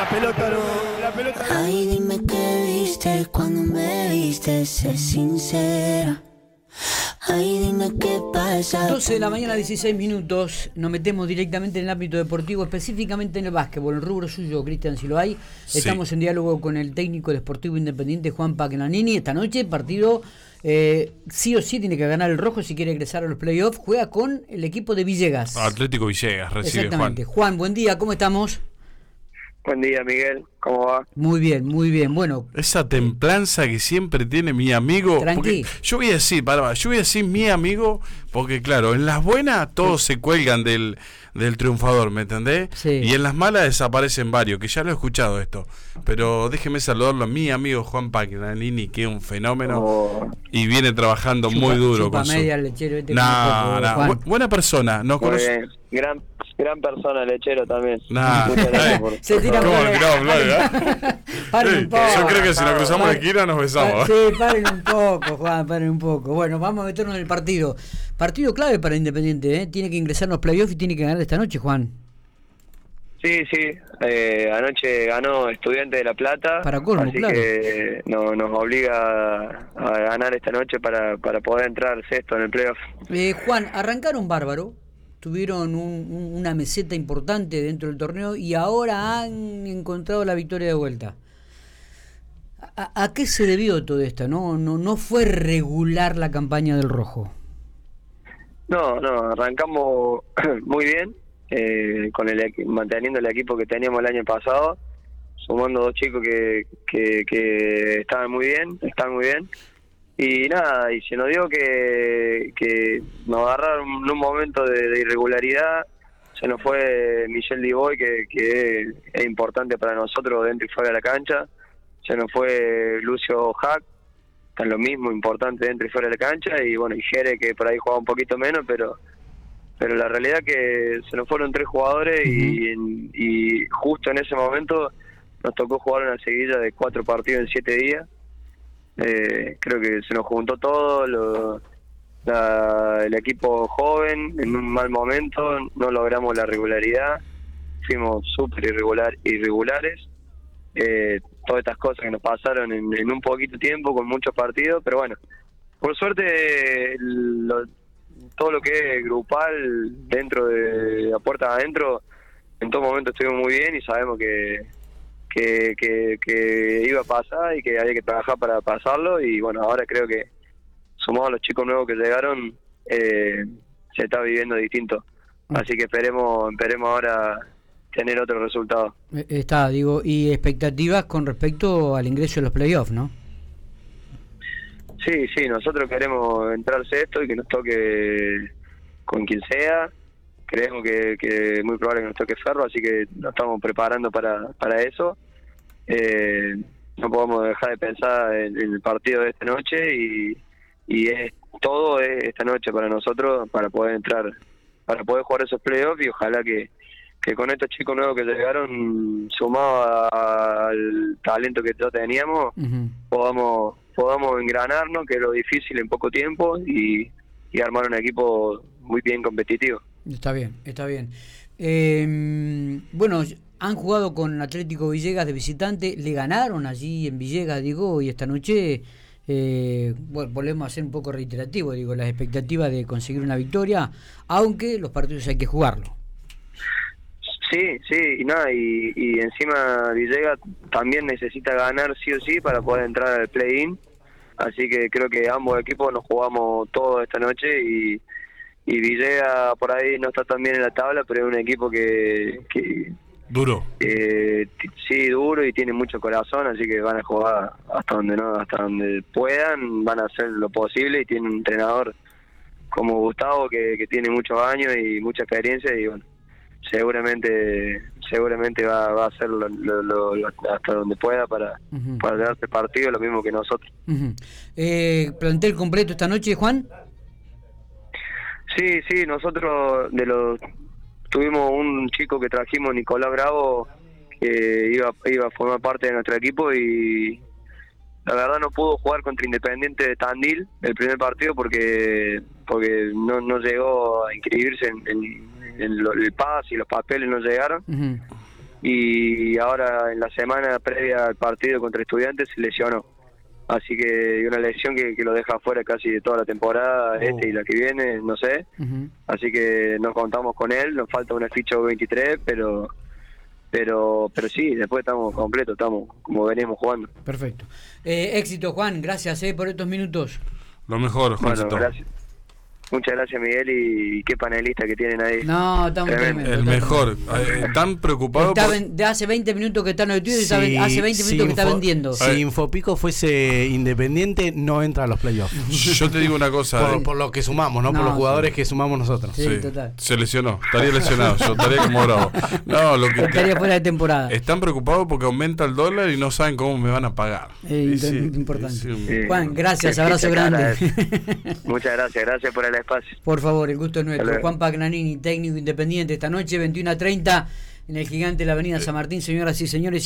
la pelota no, la pelota no. Ay, dime qué viste cuando me viste, sé sincera. Ay, dime qué pasa. 12 de la mañana, 16 minutos. Nos metemos directamente en el ámbito deportivo, específicamente en el básquetbol. El rubro suyo, Cristian, si lo hay. Estamos en diálogo con el técnico del Sportivo Independiente, Juan Pagnanini. Esta noche, partido eh, sí o sí tiene que ganar el rojo si quiere ingresar a los playoffs. Juega con el equipo de Villegas. Atlético Villegas, recibe Juan. Exactamente. Juan, buen día, ¿cómo estamos? Buen día, Miguel. ¿Cómo va? Muy bien, muy bien. Bueno, Esa templanza que siempre tiene mi amigo. Tranqui. Yo voy a decir, para, yo voy a decir mi amigo, porque claro, en las buenas todos se cuelgan del, del triunfador, ¿me entendés? Sí. Y en las malas desaparecen varios, que ya lo he escuchado esto. Pero déjeme saludarlo a mi amigo Juan Pagnanini, que es un fenómeno Oh. y viene trabajando muy duro chupa con su. media, el lechero este poco, Juan. bu- buena persona, nos Muy conoce. bien. Gran, gran persona, lechero también. Nah. Se tira Un poco. yo creo que si nos cruzamos la Paren- esquina nos besamos. Sí, paren un poco, Juan, paren un poco. Bueno, vamos a meternos en el partido. Partido clave para Independiente, ¿eh? Tiene que ingresar en los playoffs y tiene que ganar esta noche, Juan. Sí, sí. Eh, anoche ganó Estudiante de La Plata. Para colmo, así claro. que no, nos obliga a ganar esta noche para, para poder entrar sexto en el playoff. Eh, Juan, arrancaron bárbaro, tuvieron un- un- una meseta importante dentro del torneo y ahora han encontrado la victoria de vuelta. ¿A, qué se debió todo esto? No, no, no fue regular la campaña del rojo. No, no, arrancamos muy bien, eh, con el manteniendo el equipo que teníamos el año pasado, sumando dos chicos que, que, que estaban muy bien, están muy bien. Y nada, y se nos dio que, que nos agarraron en un momento de, de irregularidad, se nos fue Michel Diboy, que, que es importante para nosotros dentro y fuera de la cancha, se nos fue Lucio Hack, está lo mismo, importante dentro y fuera de la cancha, y bueno, y Jere que por ahí juega un poquito menos, pero pero la realidad que se nos fueron tres jugadores y, y justo en ese momento nos tocó jugar una seguida de cuatro partidos en siete días. Eh, creo que se nos juntó todo, lo- el equipo joven en un mal momento, no logramos la regularidad, fuimos súper irregular, irregulares. Eh, todas estas cosas que nos pasaron en, en un poquito tiempo con muchos partidos, pero bueno, por suerte lo- todo lo que es grupal dentro de la puerta adentro, en todo momento estuvimos muy bien y sabemos que, que, que, que iba a pasar y que había que trabajar para pasarlo y bueno, ahora creo que sumado a los chicos nuevos que llegaron, eh, se está viviendo distinto. Así que esperemos, esperemos ahora tener otro resultado. Eh, Está, digo, y expectativas con respecto al ingreso de los playoffs, ¿no? Sí, sí, nosotros queremos entrar sexto y que nos toque con quien sea. Creemos que, que es muy probable que nos toque Ferro, así que nos estamos preparando para, para eso. Eh, no podemos dejar de pensar en, en el partido de esta noche y, y es todo es esta noche para nosotros para poder entrar, para poder jugar esos playoffs y ojalá que, que con estos chicos nuevos que llegaron, sumado a- al talento que ya teníamos, podamos podamos engranarnos, que es lo difícil en poco tiempo, y, y armar un equipo muy bien competitivo. Está bien, está bien. Eh, bueno, han jugado con Atlético Villegas de visitante, le ganaron allí en Villegas, digo, y esta noche eh, bueno, volvemos a ser un poco reiterativo, digo, las expectativas de conseguir una victoria, aunque los partidos hay que jugarlo. Sí, sí, y nada, y, y encima Villegas también necesita ganar sí o sí para poder entrar al play-in, así que creo que ambos equipos nos jugamos todo esta noche y, y Villegas por ahí no está tan bien en la tabla, pero es un equipo que, que Duro. eh, sí duro y tiene mucho corazón, así que van a jugar hasta donde no, hasta donde puedan, van a hacer lo posible y tiene un entrenador como Gustavo que, que tiene muchos años y mucha experiencia y bueno, seguramente seguramente va, va a hacer lo, lo- lo- lo- hasta donde pueda para, Ujú. para darse partido, lo mismo que nosotros. Ujú. Eh, ¿Plantel completo esta noche, Juan? Sí, sí, nosotros de los tuvimos un chico que trajimos, Nicolás Bravo, que iba, iba a formar parte de nuestro equipo y la verdad no pudo jugar contra Independiente de Tandil el primer partido porque porque no, no llegó a inscribirse en, en- en lo- el PAS y los papeles no llegaron. Y ahora en la semana previa al partido contra estudiantes se lesionó. Así que una lesión que, que lo deja fuera casi de toda la temporada, Oh. este y la que viene, no sé. Así que no contamos con él, nos falta una ficha 23, pero pero pero sí, después estamos completos, estamos como venimos jugando. Perfecto. Eh, éxito, Juan. Gracias eh, por estos minutos. Lo mejor, Bueno, Juancito. gracias. Muchas gracias Miguel y, y qué panelista que tienen ahí. No, estamos Tremendo. El mejor. tremendos. Eh, tan preocupado Está por- de hace 20 minutos que está en los estudios y está ven- hace 20 minutos que está Info- vendiendo. Si Infopico fuese independiente, no entra a los playoffs. Yo te digo una cosa. Por, eh, por lo que sumamos, ¿no? No, por los sí. jugadores que sumamos nosotros. Sí, sí, total. Se lesionó. Estaría lesionado. Yo estaría como bravo. No, lo que Estaría fuera de temporada. Están preocupados porque aumenta el dólar y no saben cómo me van a pagar. Eh, Y sí, importante. sí, Sí. Juan, gracias, abrazo grande. Muchas gracias, gracias por el espacio. Por favor, el gusto es nuestro. Juan Pagnanini, técnico independiente, esta noche, 21 a 30, en el gigante de la Avenida San Martín, señoras y señores.